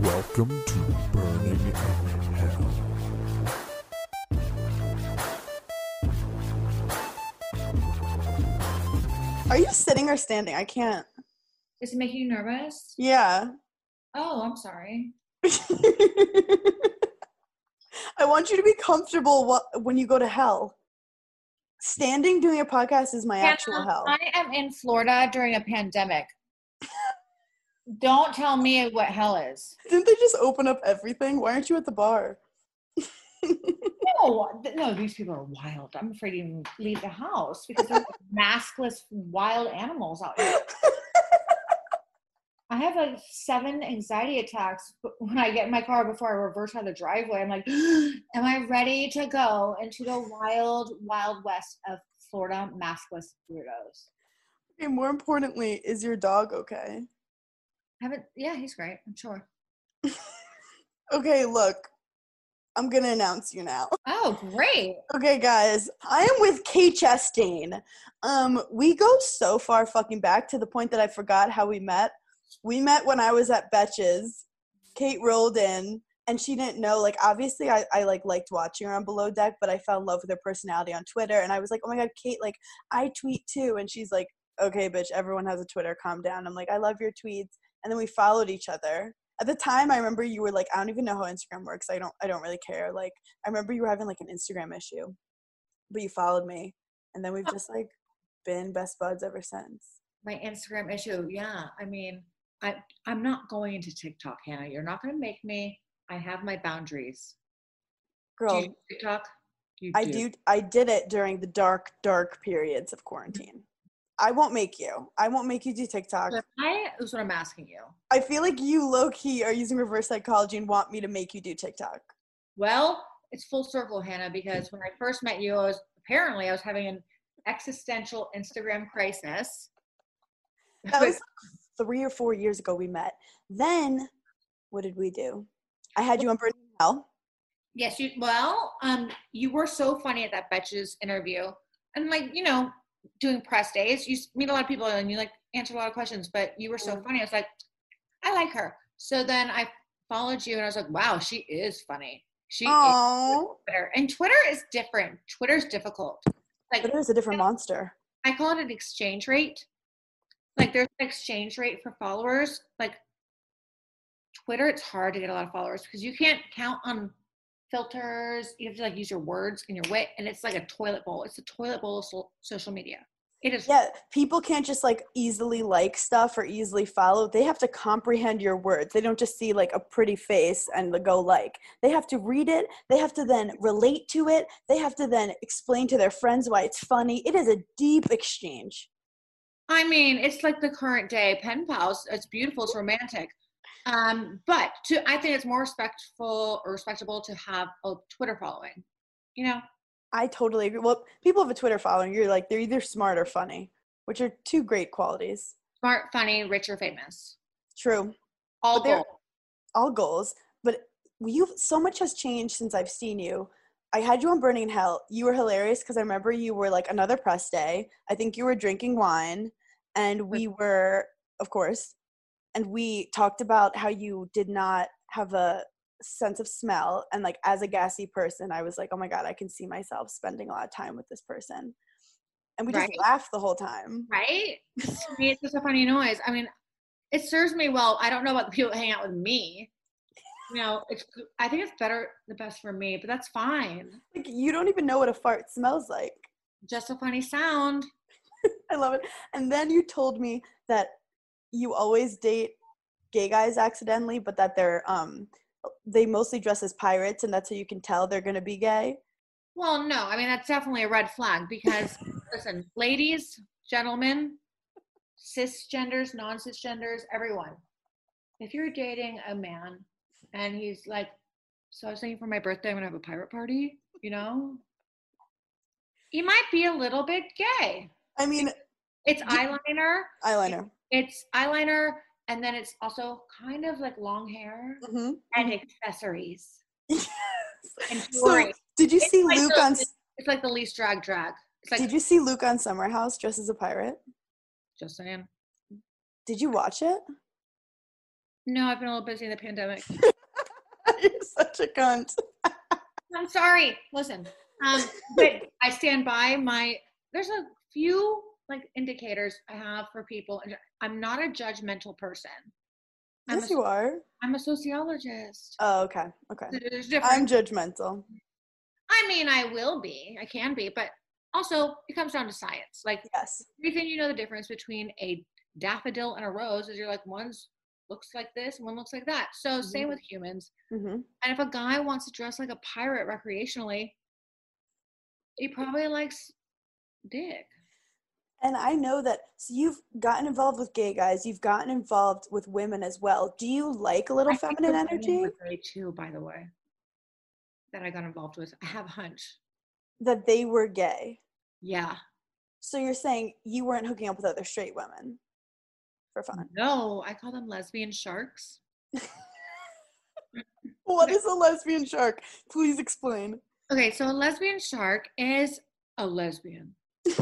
Welcome to Burning in Hell. Are you sitting or standing? I can't. Is it making you nervous? Yeah. Oh, I'm sorry. I want you to be comfortable when you go to hell. Standing doing a podcast is my actual hell. I am in Florida during a pandemic. Don't tell me what hell is. Didn't they just open up everything? Why aren't you at the bar? No, no, these people are wild. I'm afraid to even leave the house because there's maskless wild animals out here. I have like seven anxiety attacks when I get in my car before I reverse out of the driveway. I'm like, am I ready to go into the wild, wild west of Florida maskless weirdos? Okay, more importantly, is your dog okay? Haven't, yeah, he's great. I'm sure. Okay, look, I'm gonna announce you now. Oh, great. Okay, guys, I am with Kate Chastain. Um, we go so far fucking back to the point that I forgot how we met. We met when I was at Betches. Kate rolled in, and she didn't know. Like, obviously, I, I like liked watching her on Below Deck, but I fell in love with her personality on Twitter. And I was like, oh my god, Kate, like, I tweet too. And she's like, okay, bitch, everyone has a Twitter. Calm down. I'm like, I love your tweets. And then we followed each other. At the time, I remember you were like, I don't even know how Instagram works. I don't, I don't really care. Like, I remember you were having like an Instagram issue, but you followed me, and then we've oh. just like been best buds ever since. My Instagram issue. Yeah. I mean, I, I'm not going into TikTok, Hannah. You're not going to make me. I have my boundaries. Do Girl, do TikTok? You I do. I did it during the dark, dark periods of quarantine. I won't make you. I won't make you do TikTok. I is what I'm asking you. I feel like you low key are using reverse psychology and want me to make you do TikTok. Well, it's full circle, Hannah, because when I first met you, I was apparently I was having an existential Instagram crisis. That was three or four years ago we met. Then, what did we do? I had you on Burning Hell. Yes, you well, um, you were so funny at that Betches interview. And like, you know, doing press days, you meet a lot of people and you like answer a lot of questions, but you were so Mhm. funny. I was like, I like her. So then I followed you and I was like, wow, she is funny. She is Oh, Twitter. And Twitter is different. Twitter's difficult. Like it is a different monster. I call it an exchange rate. Like there's an exchange rate for followers. Like Twitter, it's hard to get a lot of followers because you can't count on filters. You have to like use your words and your wit, and it's like a toilet bowl. It's a toilet bowl of so- social media. It is. Yeah, people can't just like easily like stuff or easily follow. They have to comprehend your words. They don't just see like a pretty face and go like. They have to read it. They have to then relate to it. They have to then explain to their friends why it's funny. It is a deep exchange. I mean, it's like the current day pen pals. It's beautiful. It's romantic. Um, but to I think it's more respectful or respectable to have a Twitter following. You know, I totally agree. Well, people have a Twitter following. You're like they're either smart or funny, which are two great qualities. smart, funny, rich, or famous. True. All But all goals, but you've so much has changed since I've seen you. I had you on Burning in Hell. You were hilarious because I remember you were like another press day. I think you were drinking wine, and we were, of course, and we talked about how you did not have a sense of smell. And like as a gassy person, I was like, oh my god, I can see myself spending a lot of time with this person. and we just Right. laugh the whole time. right it's just a funny noise. I mean, it serves me well. I don't know about the people that hang out with me. You know, it's. I think it's better, the best for me, but that's fine. Like you don't even know what a fart smells like. Just a funny sound. I love it. And then you told me that you always date gay guys accidentally, but that they're um they mostly dress as pirates and that's how you can tell they're gonna be gay. Well, no, I mean that's definitely a red flag because listen, ladies, gentlemen, cisgenders, non-cisgenders, everyone. If you're dating a man and he's like, so I was thinking for my birthday I'm gonna have a pirate party, you know, he might be a little bit gay. I mean It's eyeliner, eyeliner. It's eyeliner, and then it's also kind of like long hair hmm and accessories. And so did you It's see like Luke the- on It's like the least drag drag. It's like did you see Luke on Summer House dressed as a pirate? just saying. Did you watch it? No, I've been a little busy in the pandemic. You're such a cunt. I'm sorry. Listen, um, but I stand by my. There's a few like indicators I have for people, and I'm not a judgmental person. I'm Yes, a, you are. I'm a sociologist. Oh, okay. Okay. There's I'm judgmental. I mean, I will be. I can be, but also it comes down to science. Like Yes. everything you know the difference between a daffodil and a rose is you're like one's looks like this one looks like that. So same Mhm. with humans. hmm And if a guy wants to dress like a pirate recreationally, he probably likes dick. And I know that so you've gotten involved with gay guys, you've gotten involved with women as well. Do you like a little I feminine energy? gay too, by the way, that I got involved with. I have a hunch. That they were gay. Yeah. So you're saying you weren't hooking up with other straight women for fun. No, I call them lesbian sharks. What is a lesbian shark? Please explain. Okay, so a lesbian shark is a lesbian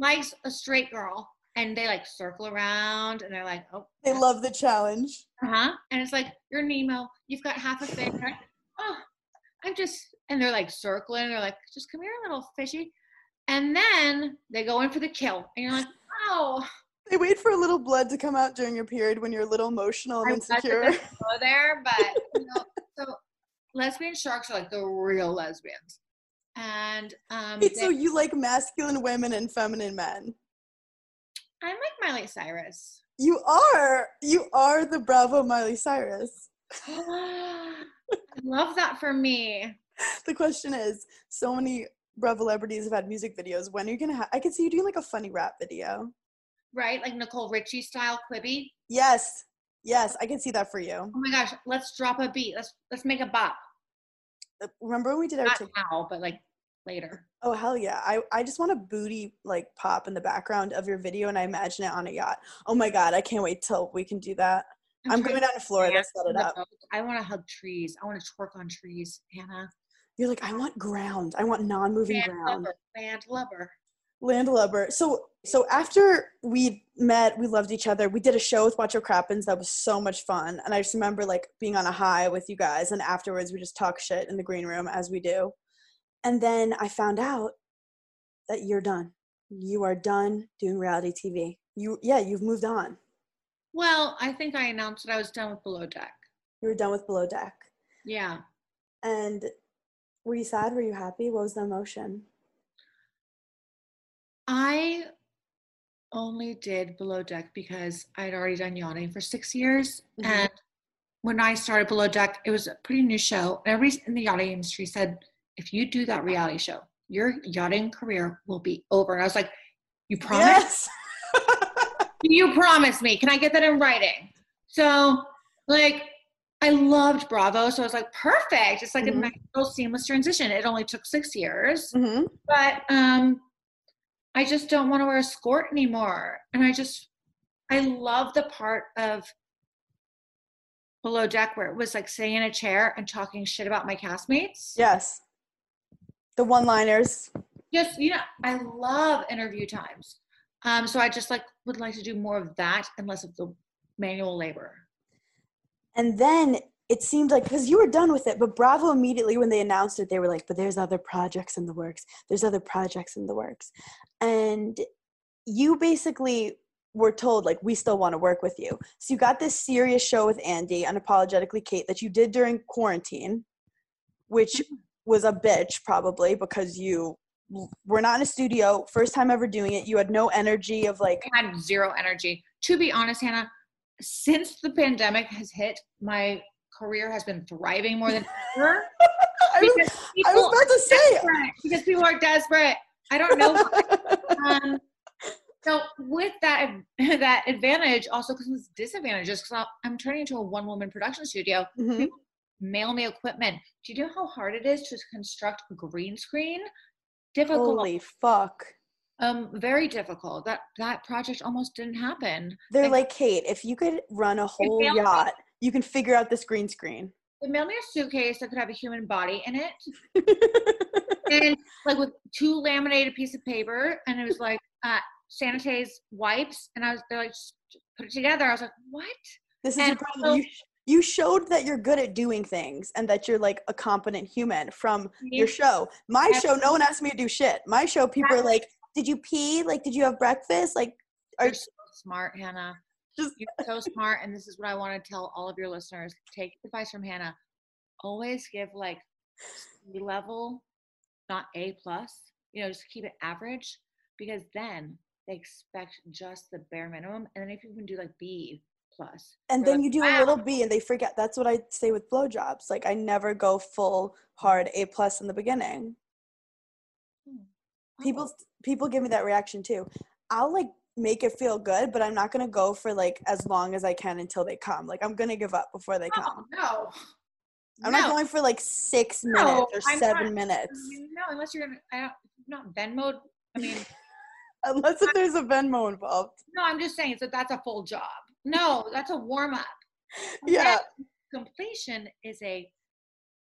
likes a straight girl and they like circle around and they're like, oh, they love the challenge. uh-huh. And it's like, you're Nemo, you've got half a fin. Like, oh, I'm just, and they're like circling. They're like, just come here, little fishy. And then they go in for the kill. And you're like, oh, They wait for a little blood to come out during your period when you're a little emotional and I insecure. go there, but you know, so lesbian sharks are like the real lesbians. And um, Wait, so you like masculine women and feminine men? I'm like Miley Cyrus. You are. You are the Bravo Miley Cyrus. I love that for me. The question is, so many Bravo celebrities have had music videos. When are you gonna have? I can see you doing like a funny rap video. Right? Like Nicole Richie style Quibi? Yes, yes, I can see that for you. Oh my gosh, let's drop a beat. Let's let's make a bop. Uh, Remember when we did our? Not Tik- now, but like later. oh hell yeah! I I just want a booty like pop in the background of your video, and I imagine it on a yacht. Oh my god, I can't wait till we can do that. I'm trying going down to Florida. Set it up. I want to hug trees. I want to twerk on trees, Hannah. You're like, I want ground. I want non-moving Land ground. lover. Land lover. Landlubber. So so after we met, we loved each other. We did a show with Watch What Crappens that was so much fun. And I just remember like being on a high with you guys. And afterwards we just talk shit in the green room as we do. And then I found out that you're done. You are done doing reality TV. You yeah, you've moved on. Well, I think I announced that I was done with Below Deck. You were done with Below Deck. Yeah. And were you sad? Were you happy? What was the emotion? I only did Below Deck because I had already done yachting for six years. Mhm. And when I started Below Deck, it was a pretty new show. And everybody in the yachting industry said, if you do that reality show, your yachting career will be over. And I was like, you promise? Yes. You promise me. Can I get that in writing? So, like, I loved Bravo. So I was like, perfect. It's like Mhm. a nice little seamless transition. It only took six years hmm but um i just don't want to wear a skirt anymore and i just i love the part of below deck where it was like sitting in a chair and talking shit about my castmates Yes. The one-liners. Yes. you know i love interview times um so i just like would like to do more of that and less of the manual labor And then it seemed like because you were done with it, but Bravo immediately when they announced it, they were like, "But there's other projects in the works. There's other projects in the works," and you basically were told like we still want to work with you. So you got this serious show with Andy, unapologetically Kate, that you did during quarantine, which mm-hmm. was a bitch probably because you were not in a studio, first time ever doing it. You had no energy of like I had zero energy. To be honest, Hannah, since the pandemic has hit, my career has been thriving more than ever. I was, I was about to say because people are desperate. I don't know. um, so with that that advantage, also comes disadvantages because I'm turning into a one woman production studio. Mhm. Mail me equipment. Do you know how hard it is to construct a green screen? Difficult. Holy fuck. Um, very difficult. That that project almost didn't happen. They're Like- like, Kate, if you could run a whole yacht, you can figure out this green screen. They mailed me a suitcase that could have a human body in it, and like with two laminated piece of paper, and it was like uh, sanitize wipes, and I was they're like put it together. I was like, what? This is your And problem. also- you, you showed that you're good at doing things and that you're like a competent human from your show. My Yes. show, no one asked me to do shit. My show, people are like, "Did you pee? Like, did you have breakfast? Like, are so smart, Hannah. Just- You're so smart, and this is what I want to tell all of your listeners. Take advice from Hannah. Always give like C level, not A plus. You know, just keep it average because then they expect just the bare minimum, and then if you can do like B plus, and then like, you do "Wow." a little B and they forget. That's what I say with blowjobs. Like, I never go full hard A plus in the beginning. Hmm. People people give me that reaction too. I'll like make it feel good, but I'm not gonna go for like as long as I can until they come. Like, I'm gonna give up before they oh, come. no. I'm no. not going for like six No, minutes or I'm seven not- minutes. I mean, no, unless you're gonna, I don't, not Venmo. I mean, Unless if there's a Venmo involved. no, I'm just saying. So that's a full job. No, that's a warm up. Yeah, completion is a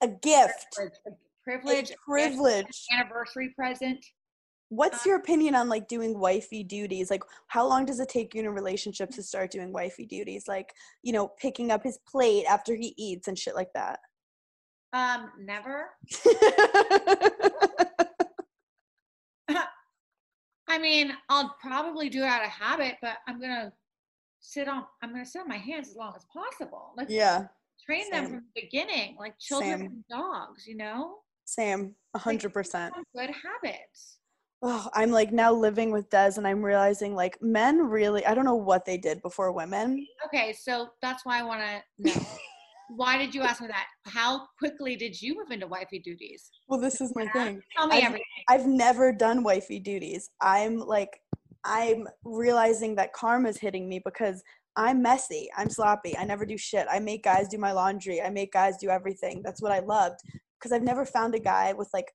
a gift. privilege, a A privilege, a privilege. anniversary present. What's your opinion on like doing wifey duties? Like, how long does it take you in a relationship to start doing wifey duties? Like, you know, picking up his plate after he eats and shit like that. Um, never. I mean, I'll probably do it out of habit, but I'm gonna sit on. I'm gonna sit on my hands as long as possible. Like yeah, train them from the beginning, like children Same. and dogs. You know, same, a hundred percent. Some good habits. Oh, I'm like now living with Des, and I'm realizing like men really. I don't know what they did before women. Okay, so that's why I want to know. why did you ask me that? How quickly did you move into wifey duties? Well, this is my thing. Tell me I've- everything. I've never done wifey duties. I'm like, I'm realizing that karma's hitting me because I'm messy. I'm sloppy. I never do shit. I make guys do my laundry. I make guys do everything. That's what I loved because I've never found a guy with like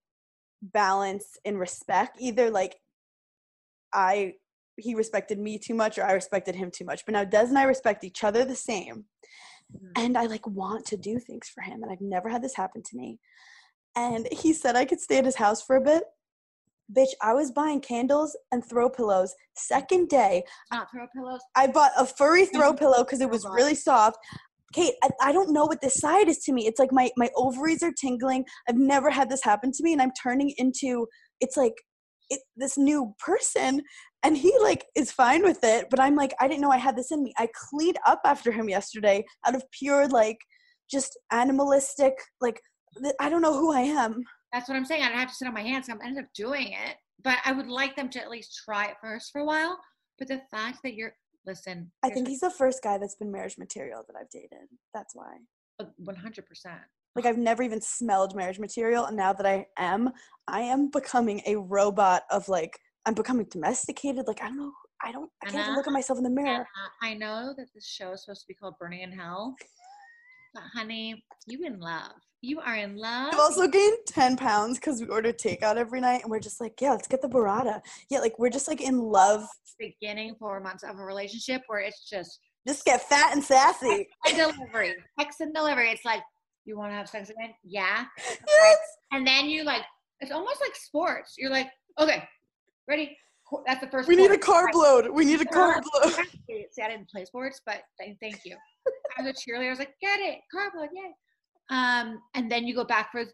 balance and respect. Either like I he respected me too much or I respected him too much. But now Des and I respect each other the same. Mhm. And I like want to do things for him. And I've never had this happen to me. And he said I could stay at his house for a bit. Bitch, I was buying candles and throw pillows. Second day, Not throw pillows. I bought a furry throw pillow because it was really soft. Kate, I, I don't know what this side is to me. It's like my my ovaries are tingling. I've never had this happen to me, and I'm turning into it's like it, this new person. And he like is fine with it, but I'm like I didn't know I had this in me. I cleaned up after him yesterday out of pure like just animalistic like I don't know who I am. That's what I'm saying. I don't have to sit on my hands. I'm ended up doing it, but I would like them to at least try it first for a while. But the fact that you're listen, I think he's the first guy that's been marriage material that I've dated. That's why. one hundred percent. Like I've never even smelled marriage material, and now that I am, I am becoming a robot of like I'm becoming domesticated. Like I don't know, I don't, I can't even look at myself in the mirror. I know that this show is supposed to be called Burning in Hell, but honey, you in love. You are in love. I've also gained ten pounds because we order takeout every night, and we're just like, yeah, let's get the burrata. Yeah, like we're just like in love. beginning four months of a relationship where it's just Just get fat and sassy. a delivery, sex and delivery. It's like, you want to have sex again? Yeah. Yes. And then you like, it's almost like sports. You're like, okay, ready? Qu- That's the first. We need a quarter. carb load. We need a carb load. See, I didn't play sports, but thank, thank you. I was a cheerleader. I was like, get it, carpet, yay. Um, and then you go back for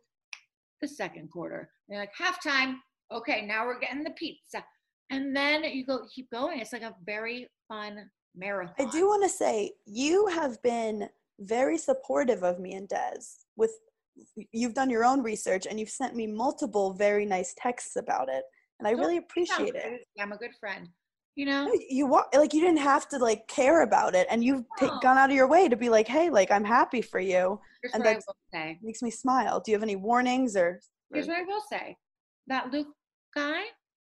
the second quarter. And you're like halftime. Okay, now we're getting the pizza. And then you go keep going. It's like a very fun marathon. I do want to say you have been very supportive of me and Des with you've done your own research and you've sent me multiple very nice texts about it and I Don't really appreciate it. I'm a good friend. You know? You want like you didn't have to like care about it and you've No. gone out of your way to be like, "Hey, like I'm happy for you." Here's and what I will say. makes me smile. Do you have any warnings or Here's what I will say. That Luke guy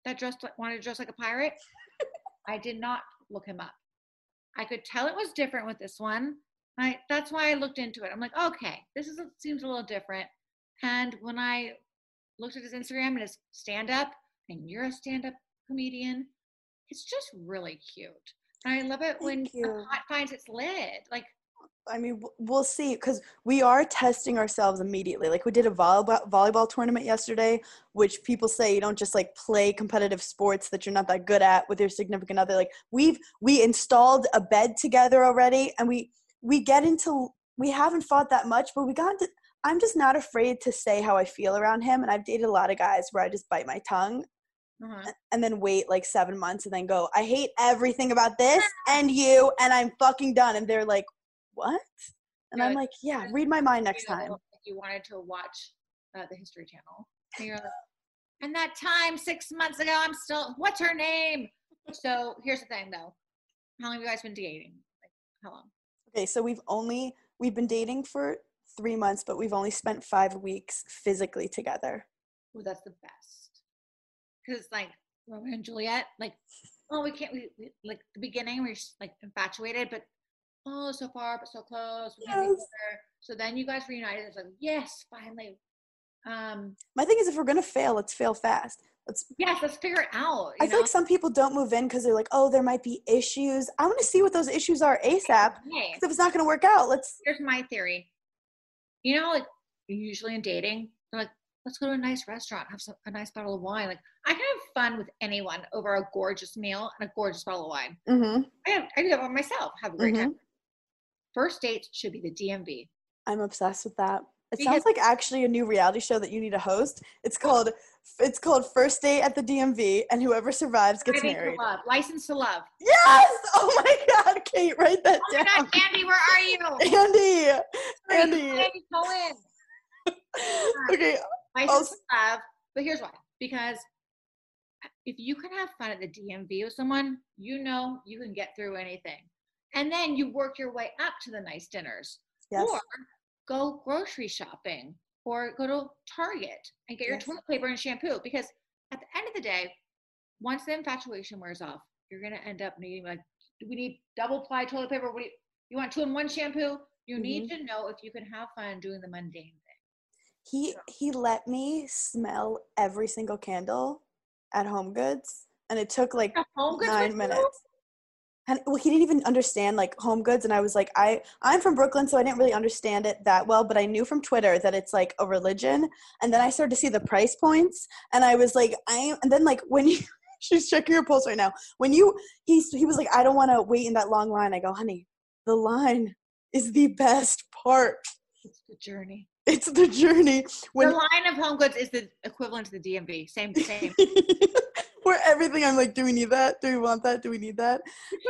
that dressed like wanted to dress like a pirate, I did not look him up. I could tell it was different with this one. I that's why I looked into it. I'm like, okay, this is seems a little different. And when I looked at his Instagram and his stand up, and you're a stand up comedian, it's just really cute. And I love it when Thank a you. pot finds its lid. Like, I mean, we'll see because we are testing ourselves immediately. Like we did a volleyball volleyball tournament yesterday, which people say you don't just like play competitive sports that you're not that good at with your significant other. Like we've we installed a bed together already, and we we get into we haven't fought that much, but we got into. I'm just not afraid to say how I feel around him, and I've dated a lot of guys where I just bite my tongue uh-huh. and then wait like seven months and then go, I hate everything about this and you, and I'm fucking done. And they're like, what? And I'm like, yeah, read my mind next you know, time. you wanted to watch uh, the History Channel. And you're like, and that time six months ago, I'm still, what's her name? So here's the thing though. How long have you guys been dating? Like, how long? Okay, so we've only, we've been dating for three months, but we've only spent five weeks physically together. Ooh, that's the best. Because like Romeo and Juliet, like, oh, we can't, we, we like the beginning, we're just like infatuated, but oh, so far, but so close. Yes. So then you guys reunited. It's like, yes, finally. Um, My thing is, if we're gonna fail, let's fail fast. Let's. yes, let's figure it out. I you feel like some people don't move in because they're like, oh, there might be issues. I want to see what those issues are ASAP. 'cause if it's not gonna work out, let's. here's my theory. You know, like usually in dating, they're like, let's go to a nice restaurant, have some, a nice bottle of wine. Like I can have fun with anyone over a gorgeous meal and a gorgeous bottle of wine. Mm-hmm. I have, I do that by myself. Have a great Mhm. time. First dates should be the DMV. I'm obsessed with that. It Because- sounds like actually a new reality show that you need to host. It's called it's called First Date at the DMV, and whoever survives gets married. for love, license to love. Yes! Oh my God, Kate, write that Oh my down. God, Andy, where are you? Andy, Andy. Andy Cohen. Okay, License to love. But here's why. Because if you can have fun at the DMV with someone, you know you can get through anything. And then you work your way up to the nice dinners. yes, Or go grocery shopping or go to Target and get your Yes. toilet paper and shampoo. Because at the end of the day, once the infatuation wears off, you're gonna end up needing like, do we need double ply toilet paper? What do you, you want two in one shampoo? You need Mm-hmm. to know if you can have fun doing the mundane. He he let me smell every single candle at Home Goods, and it took like nine with you? minutes. And well, he didn't even understand like home goods, and I was like, I I'm from Brooklyn, so I didn't really understand it that well, but I knew from Twitter that it's like a religion, and then I started to see the price points, and I was like, I and then like when you she's checking her pulse right now, when you he's he was like, I don't want to wait in that long line. I go, honey, the line is the best part. It's the journey. It's the journey when the line of home goods is the equivalent to the DMV. Same, same. where everything I'm like, do we need that? Do we want that? Do we need that?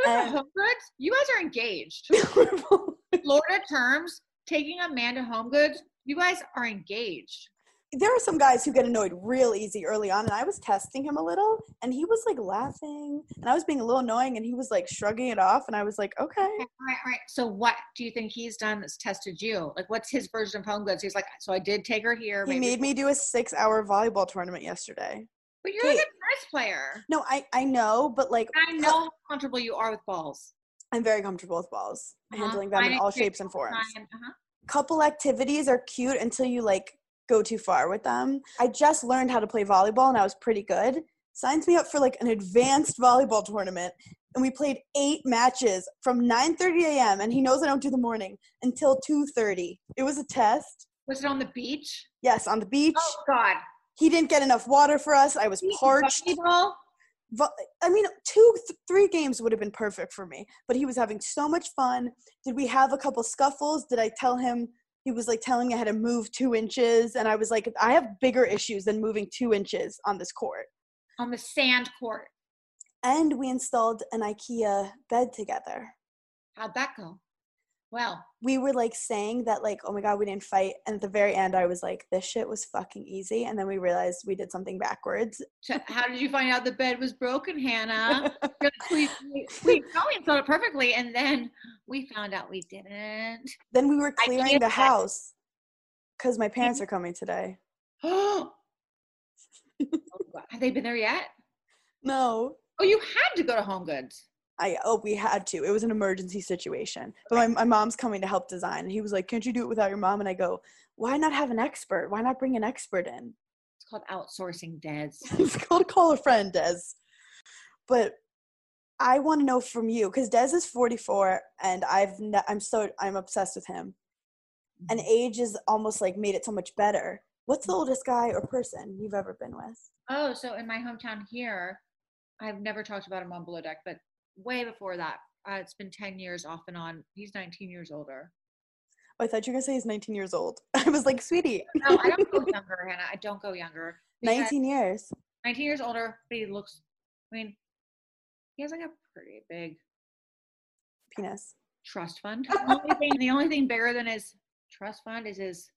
Uh, home goods? You guys are engaged. Florida terms, taking a man to home goods, you guys are engaged. There are some guys who get annoyed real easy early on and i was testing him a little and he was like laughing and i was being a little annoying and he was like shrugging it off and i was like okay all right, all right. So what do you think he's done that's tested you? Like what's his version of home goods? He's like, so I did take her here. he maybe- made me do a six hour volleyball tournament yesterday But you're a Kate. good tennis player. no i i know but like I know how comfortable you are with balls. i'm very comfortable with balls Uh-huh. handling them in all shapes and forms uh-huh. couple activities are cute until you like go too far with them. I just learned how to play volleyball and I was pretty good. Signs me up for like an advanced volleyball tournament and we played 8 matches from 9:30 a.m. and he knows I don't do the morning until 2:30. It was a test. Was it on the beach? Yes, on the beach. Oh God. He didn't get enough water for us. I was parched. volleyball? I mean, two, th- three games would have been perfect for me. But he was having so much fun. Did we have a couple scuffles? Did I tell him? He was like telling me I had to move two inches, and I was like, I have bigger issues than moving two inches on this court. On the sand court. And we installed an IKEA bed together. How'd that go? Well, We were like saying that, like, oh my god, we didn't fight. And at the very end, I was like, this shit was fucking easy. And then we realized we did something backwards. how did you find out the bed was broken, Hannah? We, we, we probably installed it perfectly, and then we found out we didn't. then we were clearing the house because my parents are coming today. Oh, have they been there yet? No, Oh, you had to go to Home Goods. I oh we had to. It was an emergency situation. But my, my mom's coming to help design. And he was like, Can't you do it without your mom? And I go, Why not have an expert? Why not bring an expert in? It's called outsourcing, Des. it's called call a friend, Des. But I want to know from you because Des is 44 and I've ne- I'm so I'm obsessed with him. And mm-hmm. age is almost like made it so much better. What's the mm-hmm. oldest guy or person you've ever been with? Oh, so in my hometown here, I've never talked about him on Below Deck, but way before that, uh, it's been 10 years off and on. He's 19 years older. Oh, I thought you were gonna say he's 19 years old. I was like, sweetie, No, I don't go younger, Hannah. I don't go younger. 19 years. 19 years older, but he looks, I mean, he has like a pretty big Penis. trust fund. The only thing, the only thing bigger than his trust fund is his,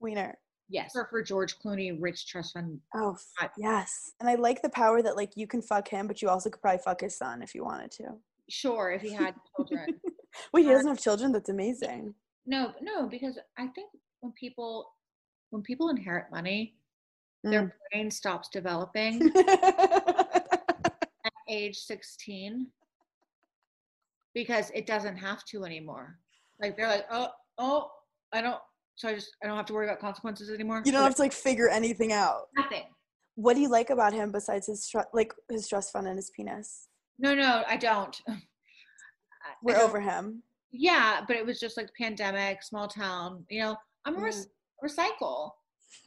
Wiener. Yes, Or for George Clooney, rich trust fund. Oh, f- yes. And I like the power that like you can fuck him, but you also could probably fuck his son if you wanted to. Sure, if he had children. Wait, he Uh, doesn't have children? That's amazing. no, no, because I think when people, when people inherit money, Mm. their brain stops developing at age 16 because it doesn't have to anymore. Like they're like, oh, oh, I don't, so I just, I don't have to worry about consequences anymore. you don't have to like figure anything out. nothing. What do you like about him besides his tru- like his trust fund and his penis? No, no, I don't. I- I We're don't- over him. Yeah, but it was just like pandemic, small town. You know, I'm a Mm. rec- recycle.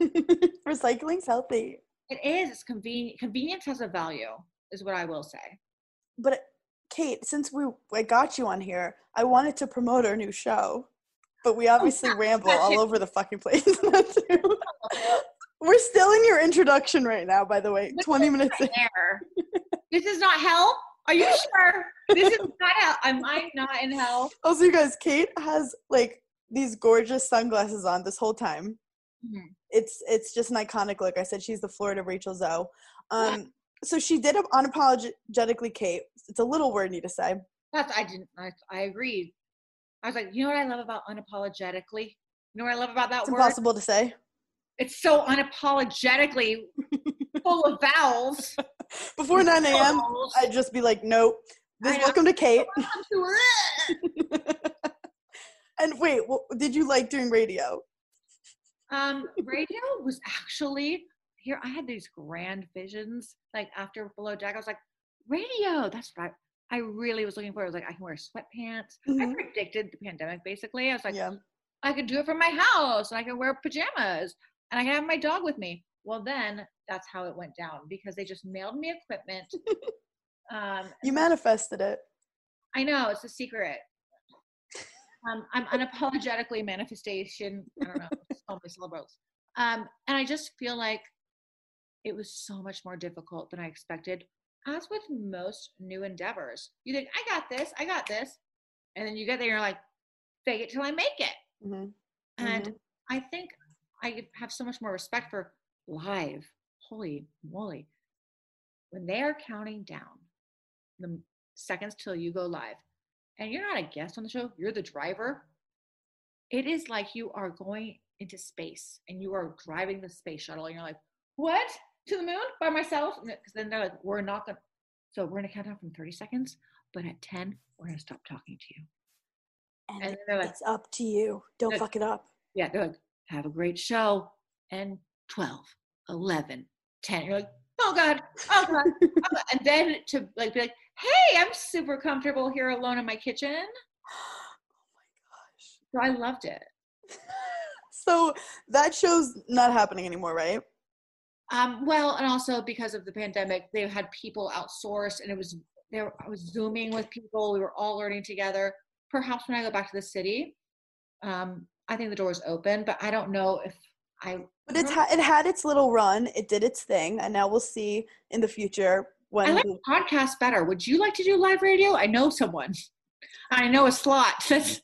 Recycling's healthy. It is. It's convenient. Convenience has a value, is what I will say. But Kate, since we I got you on here, I wanted to promote our new show. But we obviously ramble all over the fucking place. We're still in your introduction right now, by the way. This 20 minutes in. This is not hell. Are you sure? This is not hell. Am I not in hell? Also, you guys, Kate has like these gorgeous sunglasses on this whole time. Mhm. It's it's just an iconic look. I said she's the Florida Rachel Zoe. Um, so she did unapologetically, Kate. It's a little wordy to say. That's I didn't. I, I agreed. I was like, you know what I love about unapologetically. You know what I love about that It's word? impossible to say. It's so unapologetically full of vowels. Before 9 a.m., I'd just be like, nope. This welcome to Kate. Welcome to it. and wait, wh- did you like doing radio? Um, radio was actually here. I had these grand visions. Like after Below Deck, I was like, radio. That's what I, I really was looking for. I was like, I can wear sweatpants. I Mhm. predicted the pandemic. Basically, I was like, yeah. I could do it from my house, and I can wear pajamas, and I can have my dog with me. Well, then that's how it went down because they just mailed me equipment. um, You manifested it. I know it's a secret. Um, I'm unapologetically manifestation. I don't know. It's called my syllables. Um, and I just feel like it was so much more difficult than I expected. As with most new endeavors, you think I got this, I got this, and then you get there, and you're like, fake it till I make it. hmm And I think I have so much more respect for live. Holy moly. When they are counting down the seconds till you go live, and you're not a guest on the show, you're the driver, it is like you are going into space and you are driving the space shuttle, and you're like, what? To the moon by myself? Because then they're like, we're not to. So we're to count down from 30 seconds, but at 10, we're going to stop talking to you. And, And they're like- it's up to you. Don't Like- fuck it up. Yeah, they're like, have a great show. And 12, 11, 10. You're like, oh God, oh God. oh God. And then to like be like, hey, I'm super comfortable here alone in my kitchen. Oh my gosh. So I loved it. so that show's not happening anymore, right? Um, well, and also because of the pandemic, they had people outsourced, and it was there. I was zooming with people. We were all learning together. Perhaps when I go back to the city, um, I think the door is open, but I don't know if I. But it's ha- it had its little run. It did its thing, and now we'll see in the future when. I like podcasts better. Would you like to do live radio? I know someone. I know a slot. That's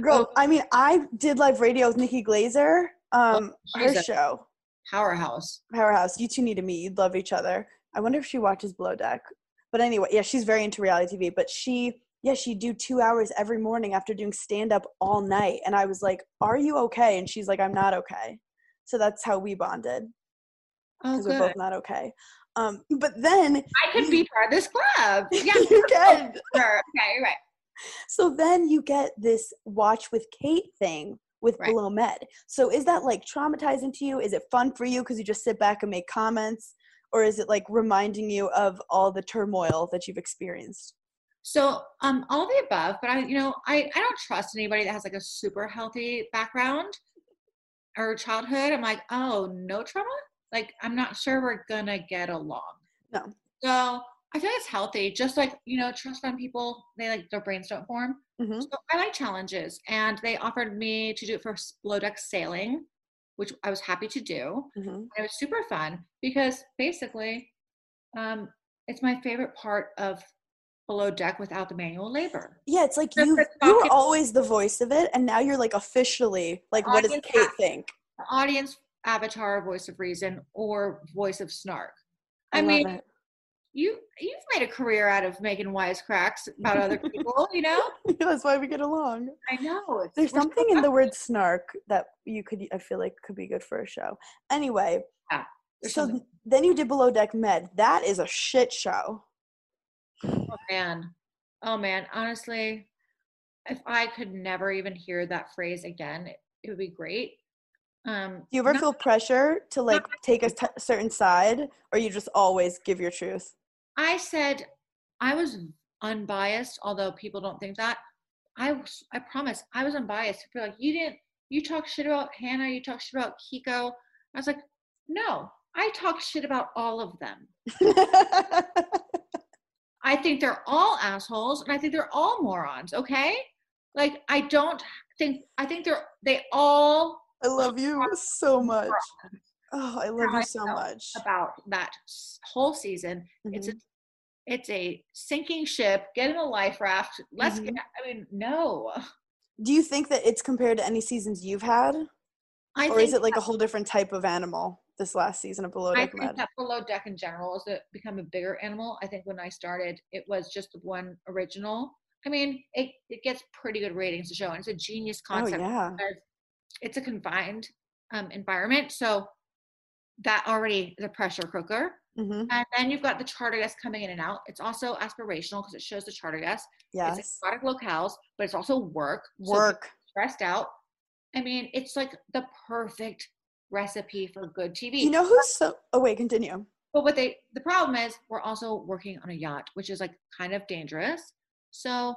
Girl, I mean, I did live radio with Nikki Glazer. Um, her show, powerhouse. Powerhouse. You two need to meet. You'd love each other. I wonder if she watches Below Deck. But anyway, yeah, she's very into reality TV. But she, yeah, she'd do two hours every morning after doing stand up all night. And I was like, "Are you okay?" And she's like, "I'm not okay." So that's how we bonded Oh, because we're both not okay. Um, but then I could be part of this club. Yeah, you can. sure. Okay, right. So then you get this watch with Kate thing with Right. Below Med. So is that like traumatizing to you? Is it fun for you because you just sit back and make comments? Or is it like reminding you of all the turmoil that you've experienced? So, um, all the above, but I, you know, I, I don't trust anybody that has like a super healthy background or childhood. I'm like, oh, no trauma. Like, I'm not sure we're gonna get along. No. So I feel it's healthy. Just like you know, trust fund people, they like their brains don't form. hmm So I like challenges, and they offered me to do it for below deck sailing, which I was happy to do. hmm It was super fun because basically, um, it's my favorite part of below deck without the manual labor. Yeah, it's like you like you were always the voice of it, and now you're like officially like, what does Kate think? Audience avatar, voice of reason, or voice of snark. I, I, mean, it. You you've made a career out of making wisecracks about other people. You know, that's why we get along. I know. There's something in the word snark that you could I feel like could be good for a show. Anyway, There's so then you did Below Deck Med. That is a shit show. Oh man. Oh man. Honestly, if I could never even hear that phrase again, it, it would be great. Um, Do you ever not- feel pressure to like take a t- certain side, or you just always give your truth? I said I was unbiased, although people don't think that. I I promise I was unbiased. People like, you didn't, you talk shit about Hannah, you talk shit about Kiko. I was like, no, I talk shit about all of them. I think they're all assholes and I think they're all morons, okay? Like I don't think I think they're they all I love you so much. Oh, I love you so much. about that whole season. It's a Mhm. it's a sinking ship. Get in a life raft. Let's Mhm. get I mean, no. Do you think that it's compared to any seasons you've had, I or is it like a whole different type of animal this last season of Below Deck I think Med? that below deck in general has become a bigger animal. I think when I started, it was just the one original. I mean, it, it gets pretty good ratings to show, and it's a genius concept. Oh concept. yeah. because it's a confined um, environment. So that already is a pressure cooker. hmm And then you've got the charter guests coming in and out. It's also aspirational because it shows the charter guests. Yes. It's exotic locales, but it's also work. so Work. stressed out. I mean, it's like the perfect recipe for good TV. You know who's so? Oh wait, continue. but what they the problem is we're also working on a yacht, which is like kind of dangerous. So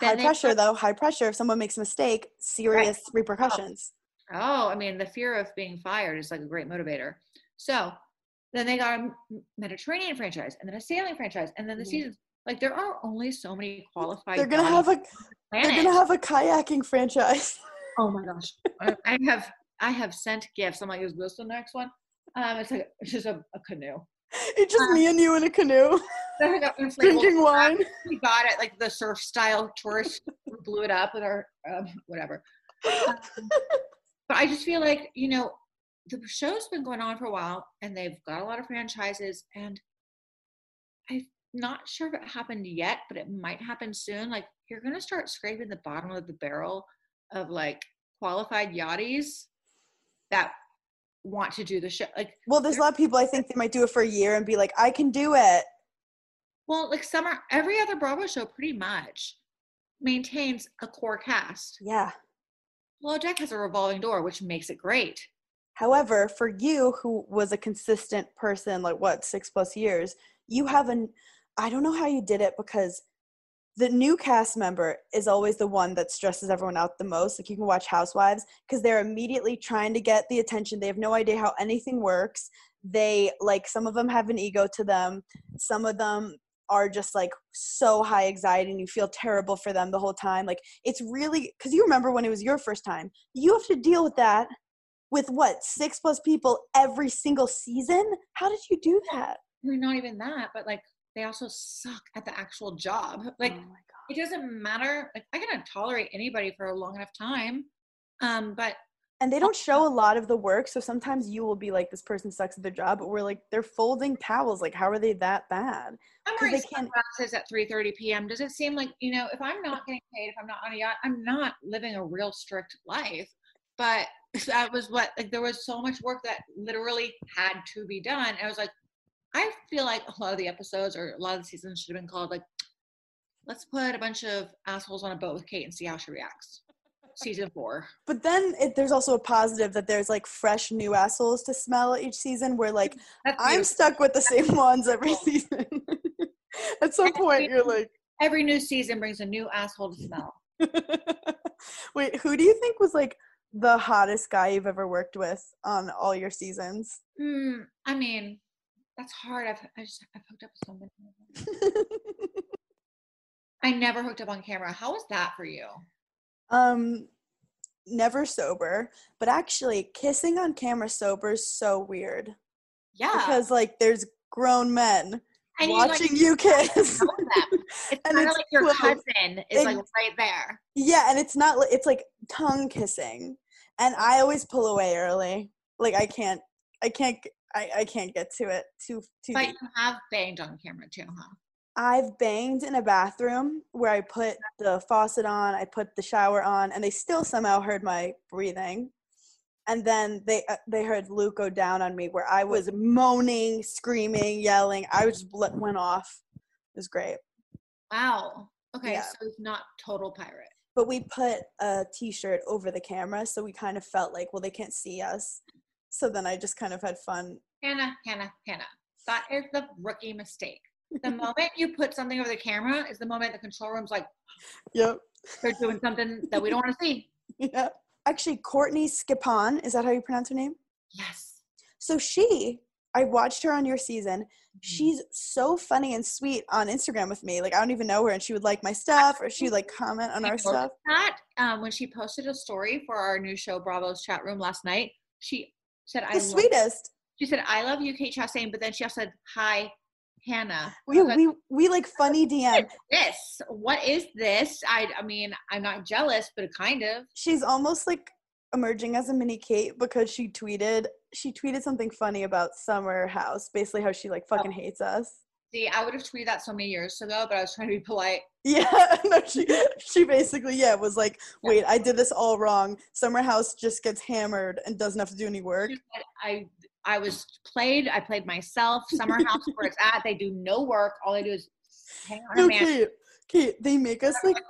High pressure though. High pressure. If someone makes a mistake, serious repercussions. Oh, I mean, the fear of being fired is like a great motivator. So then they got a Mediterranean franchise and then a sailing franchise and then the Mhm. seasons. Like there are only so many qualified. They're gonna have a. the They're gonna have a kayaking franchise. Oh my gosh. I, have I have sent gifts. I'm like, is this the next one? Um, it's like it's just a, a canoe. It's just Uh, me and you in a canoe Then I got drinking wine. We got it like the surf style tourist. blew it up with our um, whatever. Um, but I just feel like you know the show's been going on for a while, and they've got a lot of franchises, and I'm not sure if it happened yet, but it might happen soon. Like you're gonna start scraping the bottom of the barrel of like qualified yachties that want to do the show. Like, Well, there's a lot of people I think they might do it for a year and be like, I can do it. well, like summer, every other Bravo show pretty much maintains a core cast. Yeah. Below Deck has a revolving door, which makes it great. However, for you, who was a consistent person, like what, six plus years, you have an, I don't know how you did it because the new cast member is always the one that stresses everyone out the most. Like you can watch Housewives because they're immediately trying to get the attention. They have no idea how anything works. They, like, some of them have an ego to them, some of them are just like so high anxiety and you feel terrible for them the whole time. Like, it's really, because you remember when it was your first time, you have to deal with that with what six plus people every single season how did you do that not even that, but like they also suck at the actual job. Like, oh it doesn't matter. Like, I can tolerate anybody for a long enough time. Um, but and they don't show a lot of the work so sometimes you will be like this person sucks at their job but we're like they're folding towels like how are they that bad I'm 'Cause wearing they can't- sunglasses at 3:30 p.m. Does it seem like you know if I'm not getting paid, if I'm not on a yacht, I'm not living a real strict life. But that was what like there was so much work that literally had to be done. I was like, I feel like a lot of the episodes or a lot of the seasons should have been called like, let's put a bunch of assholes on a boat with Kate and see how she reacts. Season four. but then it, there's also a positive that there's like fresh new assholes to smell each season where like That's i'm beautiful. stuck with the same ones every season at some point you're like every new season brings a new asshole to smell. wait who do you think was like the hottest guy you've ever worked with on all your seasons Hmm. I mean, that's hard. I've I just I've hooked up with so many. I never hooked up on camera. How was that for you? Um, never sober, but actually, kissing on camera sober is so weird Yeah. because like there's grown men and you, like, watching you kiss. It's And kind of it's like your close. cousin is like right there. yeah, and it's not like it's like tongue kissing, and I always pull away early. Like I can't, I can't, I, I can't get to it too too But deep. you have banged on camera too, huh? I've banged in a bathroom where I put the faucet on, I put the shower on, and they still somehow heard my breathing. And then they uh, they heard Luke go down on me where I was moaning, screaming, yelling. I was just went off. It was great. Wow. Okay, Yeah. so it's not total pirate. But we put a t-shirt over the camera, so we kind of felt like, well, they can't see us. So then I just kind of had fun. Hannah, Hannah, Hannah. That is the rookie mistake. The moment you put something over the camera is the moment the control room's like, Yep. they're doing something that we don't want to see. Yeah. Actually, Courtney Skippon, is that how you pronounce her name? Yes. So she, I watched her on your season. Mm-hmm. She's so funny and sweet on Instagram with me. Like I don't even know her, and she would like my stuff, or she would like comment on She our stuff. That um, when she posted a story for our new show Bravo's chat room last night, she said, "I The sweetest. she said I love you, Kate Chastain," but then she also said, "Hi, Hannah." We like, we we like funny DM. this? What is this? I I mean, I'm not jealous, but kind of. She's almost like emerging as a mini Kate because she tweeted she tweeted something funny about Summer House, basically how she like Oh. fucking hates us. See, I would have tweeted that so many years ago, but I was trying to be polite. Yeah, no, she she basically yeah was like, wait, I did this all wrong. Summer House just gets hammered and doesn't have to do any work. Said, I I was played. I played myself. Summer house where it's at. They do no work. All they do is hang on No, man. Kate, Kate, they make us like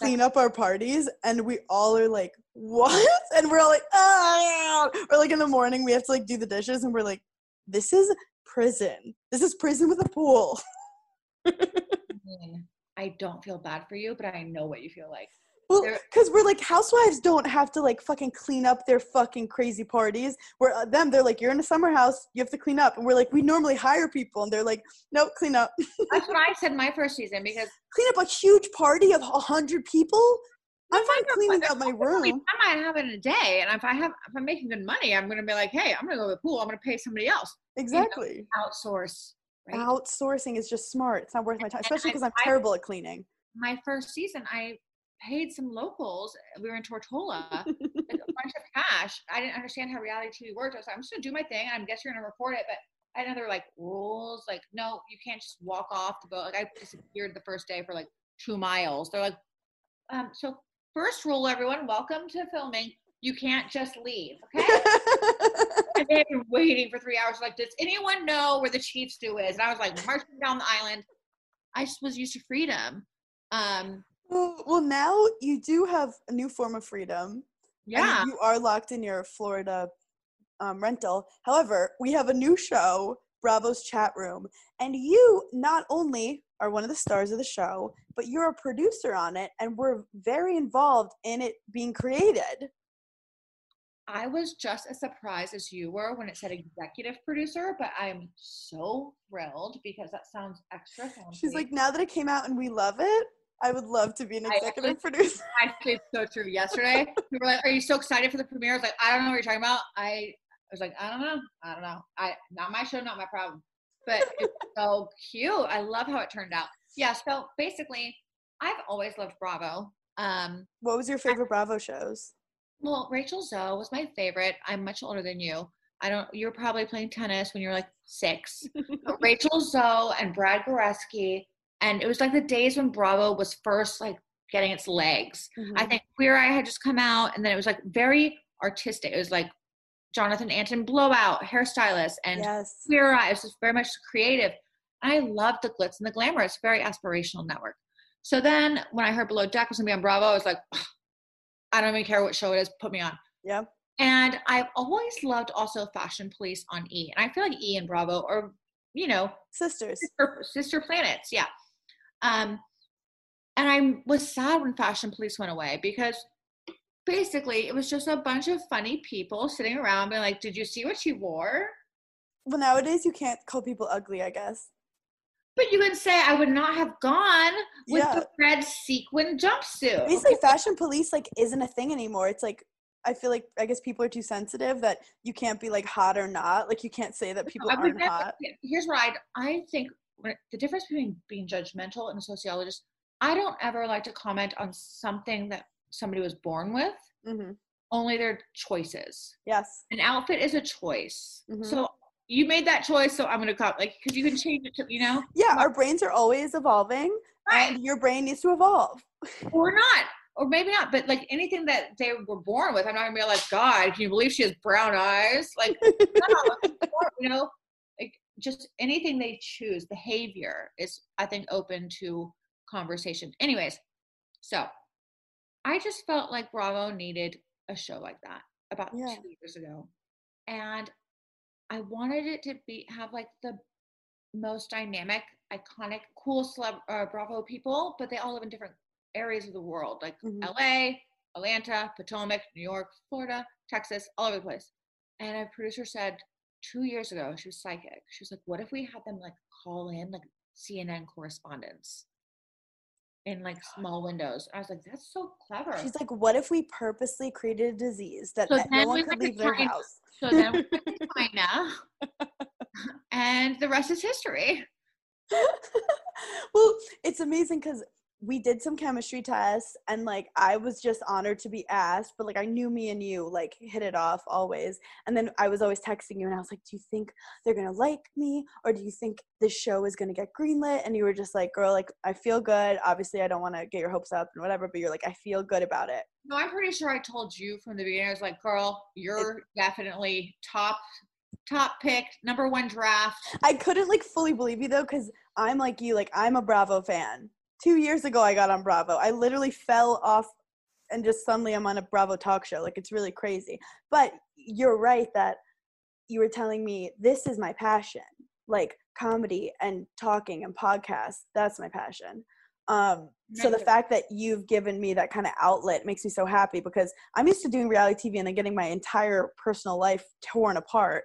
clean up our parties, and we all are like, what? And we're all like, ah. Or like in the morning, we have to like do the dishes, and we're like, this is prison. This is prison with a pool. I mean, I don't feel bad for you, but I know what you feel like. Well, because we're like housewives don't have to like fucking clean up their fucking crazy parties. Where uh, them, they're like, you're in a summer house, you have to clean up, and we're like, we normally hire people, and they're like, nope, clean up, That's what I said my first season because clean up a huge party of a hundred people. I'm fine cleaning up my room. I have it in a day, and if I have if I'm making good money, I'm gonna be like, hey, I'm gonna go to the pool. I'm gonna pay somebody else. Exactly. Outsource. Right. Outsourcing is just smart. It's not worth my time, especially because I'm I- terrible at cleaning. My first season, I paid some locals. We were in Tortola, a bunch of cash. I didn't understand how reality TV worked. I was like, I'm just gonna do my thing. I'm guess you're gonna record it, but I know there were like rules. Like, no, you can't just walk off the boat. Like, I disappeared the first day for like two miles. They're like, um, so first rule, everyone, welcome to filming. You can't just leave, okay? and they had been waiting for three hours. Like, does anyone know where the chief stew is? And I was like marching down the island. I just was used to freedom. Um, well, well, now you do have a new form of freedom. and yeah. you are locked in your Florida um, rental. However, we have a new show, Bravo's Chat Room, and you not only are one of the stars of the show, but you're a producer on it, and we're very involved in it being created. I was just as surprised as you were when it said executive producer, but I'm so thrilled because that sounds extra fancy. She's like, now that it came out and we love it, I would love to be an I executive producer. actually it's so true. Yesterday, we were like, "Are you so excited for the premiere?" I was like, "I don't know what you're talking about." I, I was like, "I don't know. I don't know. I not my show, not my problem." But it's so cute. I love how it turned out. Yeah. So basically, I've always loved Bravo. Um, What was your favorite Bravo shows? well, Rachel Zoe was my favorite. I'm much older than you. I don't. You were probably playing tennis when you were like six. Rachel Zoe and Brad Goreski, and it was like the days when Bravo was first like getting its legs. I Mhm. think Queer Eye had just come out, and then it was like very artistic. It was like Jonathan Antin Blowout, hairstylist, and yes. Queer Eye. It was just very much creative. I loved the glitz and the glamour. It's a very aspirational network. So then when I heard Below Deck was gonna be on Bravo, I was like, I don't even care what show it is, put me on. Yeah. And I've always loved also Fashion Police on E. And I feel like E and Bravo are, you know, Sisters. sister, sister planets. Yeah. Um, and I was sad when Fashion Police went away because basically it was just a bunch of funny people sitting around being like, Did you see what she wore? Well, nowadays you can't call people ugly, I guess. But you can say I would not have gone with Yeah. the red sequin jumpsuit. Basically, fashion police like isn't a thing anymore. It's like I feel like I guess people are too sensitive that you can't be like hot or not. Like you can't say that people aren't never- hot. Here's what I I think the difference between being judgmental and a sociologist. I don't ever like to comment on something that somebody was born with. hmm Only their choices. Yes. An outfit is a choice. Mhm. So you made that choice, so I'm gonna cop like because you can change it to you know Yeah, our brains are always evolving, right and your brain needs to evolve. or not or maybe not. But like anything that they were born with, I'm not gonna be like God. Can you believe she has brown eyes? Like no, you know, just anything they choose, behavior is, I think, open to conversation. Anyways, so I just felt like Bravo needed a show like that about Yeah. two years ago, and I wanted it to be have like the most dynamic, iconic, cool celeb uh, Bravo people, but they all live in different areas of the world, like Mhm. LA, Atlanta, Potomac, New York, Florida, Texas, all over the place. And a producer said two years ago, she was psychic. She was like, "What if we had them like call in like CNN correspondents in like small windows?" I was like, "That's so clever." She's like, what if we purposely created a disease that So no one could leave their China. house? so then we went to China, and the rest is history. well, it's amazing because we did some chemistry tests and like I was just honored to be asked, but like I knew me and you like hit it off always. And then I was always texting you and I was like, Do you think they're gonna like me? Or do you think this show is gonna get greenlit? And you were just like, Girl, like I feel good. Obviously I don't wanna get your hopes up and whatever, but you're like, I feel good about it. No, I'm pretty sure I told you from the beginning. I was like, "Girl, you're definitely top, top pick, number one draft." I couldn't like fully believe you though, because I'm like you, like I'm a Bravo fan. Two years ago, I got on Bravo. I literally fell off, and just suddenly I'm on a Bravo talk show. Like it's really crazy. But you're right that you were telling me this is my passion, like comedy and talking and podcasts. That's my passion. Um, so the fact that you've given me that kind of outlet makes me so happy because I'm used to doing reality TV and then getting my entire personal life torn apart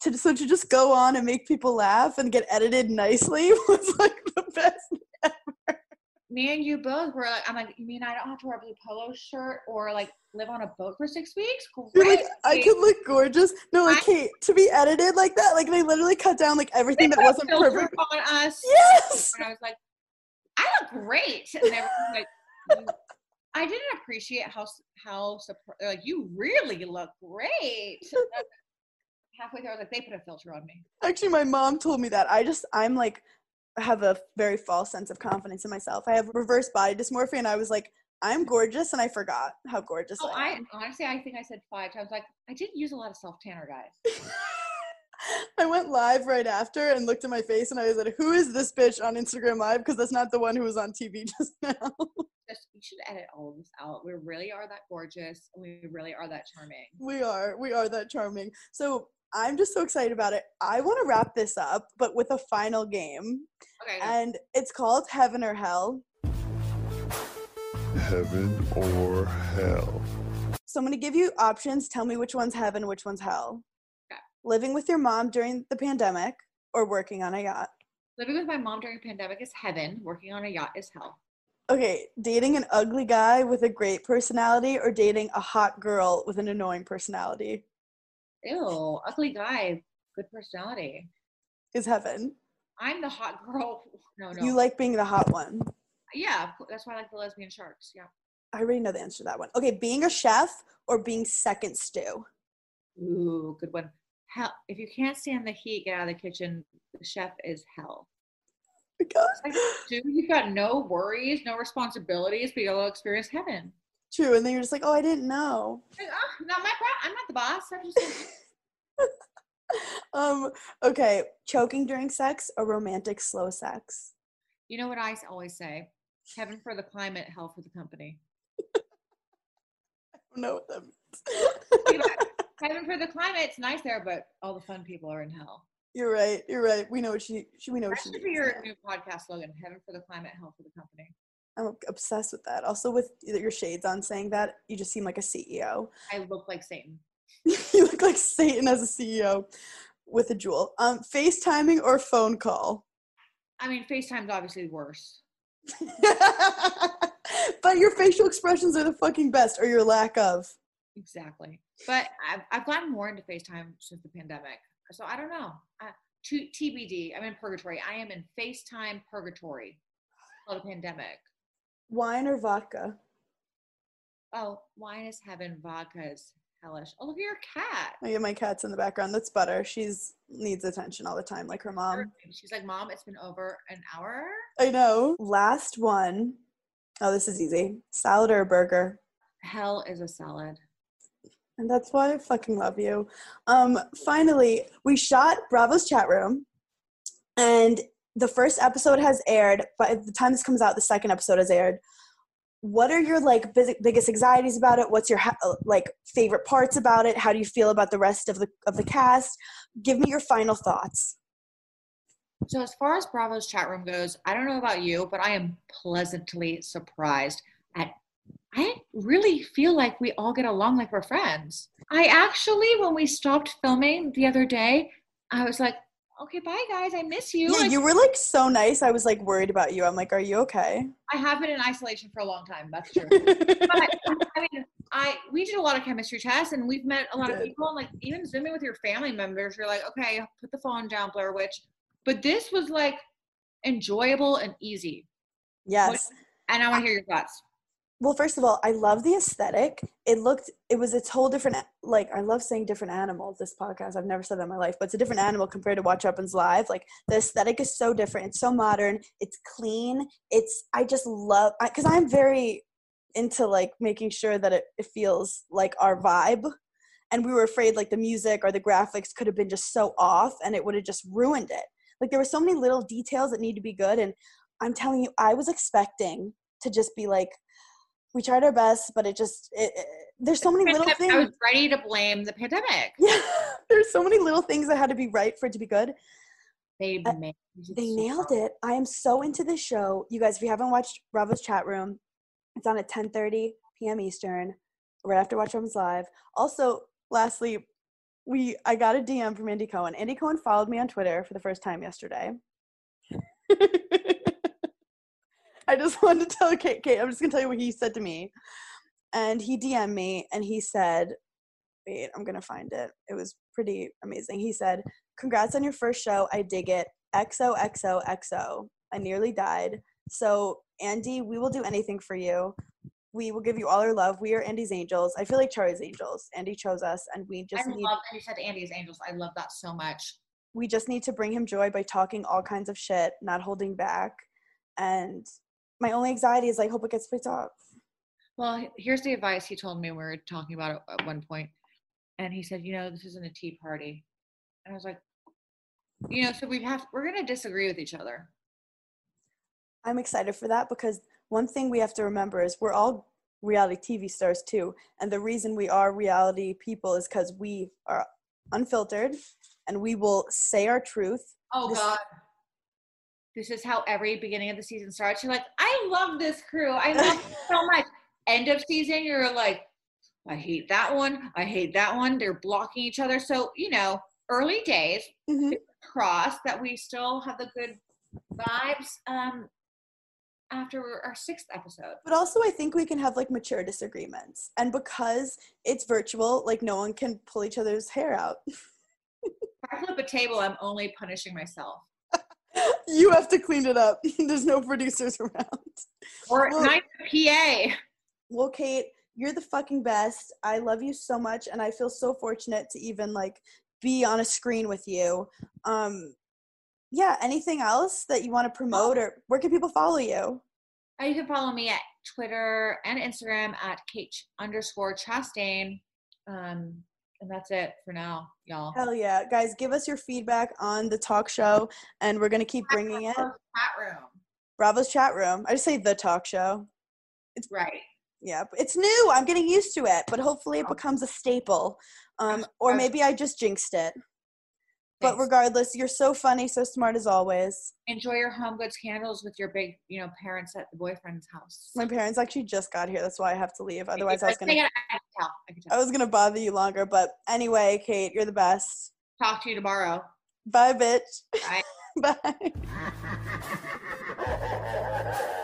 to so to just go on and make people laugh and get edited nicely was like the best. Me and you both were like, "I'm like, you mean I don't have to wear a blue polo shirt or like live on a boat for six weeks? Great." like, I could look gorgeous. No, like I- Kate, to be edited like that, like they literally cut down like everything that wasn't perfect. on us. Yes. And I was like, I look great. And everyone was like, I didn't appreciate how how like you really look great. Halfway through, I was like, they put a filter on me. Actually, my mom told me that. I just, I'm like, have a very false sense of confidence in myself. I have reverse body dysmorphia, and I was like, I'm gorgeous, and I forgot how gorgeous Oh, I I honestly, I think I said five times. Like, I did use a lot of self tanner, guys. I went live right after and looked at my face, and I was like, "Who is this bitch on Instagram Live?" Because that's not the one who was on TV just now. Just, you should edit all of this out. We really are that gorgeous. and We really are that charming. we are, we are that charming. So I'm just so excited about it. I want to wrap this up, but with a final game, Okay. and it's called Heaven or Hell. Heaven or hell? So I'm going to give you options. Tell me which one's heaven, which one's hell. Okay. Living with your mom during the pandemic or working on a yacht. Living with my mom during a pandemic is heaven. Working on a yacht is hell. Okay, dating an ugly guy with a great personality or dating a hot girl with an annoying personality Ew, ugly guy, good personality. is heaven. I'm the hot girl. No, no. You like being the hot one. yeah, that's why I like the lesbian sharks. Yeah. I already know the answer to that one. Okay, being a chef or being second stew. Ooh, good one. Hell, if you can't stand the heat, get out of the kitchen. The chef is hell. Because Like, dude, you've got no worries, no responsibilities, but you'll experience heaven. True, and then you're just like, oh, I didn't know. Like, oh, not my pro- I'm not the boss. I'm just. Um, okay, choking during sex or romantic slow sex. you know what I always say? Heaven for the climate, hell for the company. I don't know what that means. Heaven for the climate, it's nice there, but all the fun people are in hell. you're right. You're right. We know what she. she we know That what she should be your new podcast slogan: Heaven for the climate, hell for the company. I'm obsessed with that. Also, with your shades on saying that, you just seem like a CEO. I look like Satan. you look like Satan as a CEO with a jewel. Um, FaceTiming or phone call. I mean, FaceTime's obviously worse. but your facial expressions are the fucking best, or your lack of. Exactly. But I've, I've gotten more into FaceTime since the pandemic. So I don't know. Uh, to TBD, I'm in purgatory. I am in FaceTime purgatory. Called a pandemic. Wine or vodka? Oh, wine is heaven, vodka is hellish. Oh, look at your cat. I get my cat's in the background. That's Butter. She's needs attention all the time, like her mom. She's like, Mom, it's been over an hour. I know. Last one. Oh, this is easy. Salad or a burger? Hell is a salad. And that's why I fucking love you. Um, finally, we shot Bravo's chat room, and the first episode has aired. By the time this comes out, the second episode has aired. What are your like biggest anxieties about it? What's your like favorite parts about it? How do you feel about the rest of the of the cast? Give me your final thoughts. So as far as Bravo's chat room goes, I don't know about you, but I am pleasantly surprised at I really feel like we all get along like we're friends. I actually when we stopped filming the other day, I was like, "Okay, bye guys, I miss you." Yeah, Like, you were like so nice. I was like worried about you. I'm like, are you okay? I have been in isolation for a long time. That's true. but I mean, I we did a lot of chemistry tests, and we've met a lot of people. And like even zooming with your family members, you're like, okay, put the phone down, Blair Witch. But this was like enjoyable and easy. yes. And I want to hear your thoughts. Well, first of all, I love the aesthetic. It looked, it was its whole different, like, I love saying different animals, this podcast. I've never said that in my life, but it's a different animal compared to Watch What Happens Live. Like, the aesthetic is so different. It's so modern. It's clean. It's, I just love, because I'm very into, like, making sure that it, it feels like our vibe. And we were afraid, like, the music or the graphics could have been just so off and it would have just ruined it. Like, there were so many little details that need to be good. And I'm telling you, I was expecting to just be like, we tried our best, but it just it, it- there's so many little Pandemic, I was things. ready to blame the pandemic. Yeah, there's so many little things that had to be right for it to be good. They Uh, They nailed it. I am so into this show, you guys. If you haven't watched Bravo's chat room, it's on at 10:30 p.m. Eastern, right after Watch What Happens Live. Also, lastly, we I got a DM from Andy Cohen. Andy Cohen followed me on Twitter for the first time yesterday. I just wanted to tell Kate, Kate, I'm just gonna tell you what he said to me. And he DM'd me and he said, wait, I'm gonna find it. It was pretty amazing. He said, Congrats on your first show. I dig it. XOXOXO. I nearly died. So, Andy, we will do anything for you. We will give you all our love. We are Andy's angels. I feel like Charlie's angels. Andy chose us, and we I just need love that you said Andy's Angels. I love that so much. we just need to bring him joy by talking all kinds of shit, not holding back. And my only anxiety is I hope it gets picked up. Well, here's the advice he told me we were talking about it at one. And he said, you know, this isn't a tea party. And I was like, you know, so we have we're gonna disagree with each other. I'm excited for that because one thing we have to remember is we're all reality TV stars too. And the reason we are reality people is because we are unfiltered and we will say our truth. Oh This- God. This is how every beginning of the season starts. You're like, I love this crew. I love so much. End of season, you're like, I hate that one. I hate that one. They're blocking each other. So, you know, early days, Mhm. cross that we still have the good vibes um after our sixth episode. But also, I think we can have like mature disagreements. And because it's virtual, like no one can pull each other's hair out. If I flip a table, I'm only punishing myself. you have to clean it up. There's no producers around. Or Well- nice PA. Well, Kate, you're the fucking best. I love you so much, and I feel so fortunate to even like be on a screen with you. Um, yeah. Anything else that you want to promote, or where can people follow you? Uh, You can follow me at Twitter and Instagram at Kate underscore Chastain. Um, and that's it for now, y'all. Hell yeah, guys! Give us your feedback on the talk show, and we're gonna keep bringing it. Chat room. Bravo's chat room. I just say the talk show. It's Right. Yeah, it's new. I'm getting used to it, but hopefully it becomes a staple. Um, or maybe I just jinxed it. But regardless, you're so funny, so smart as always. Enjoy your home goods candles with your big, you know, parents at the boyfriend's house. My parents actually just got here. That's why I have to leave. Otherwise, I was gonna can tell. I. I was gonna bother you longer. But anyway, Kate, you're the best. Talk to you tomorrow. Bye, bitch. Bye. Bye.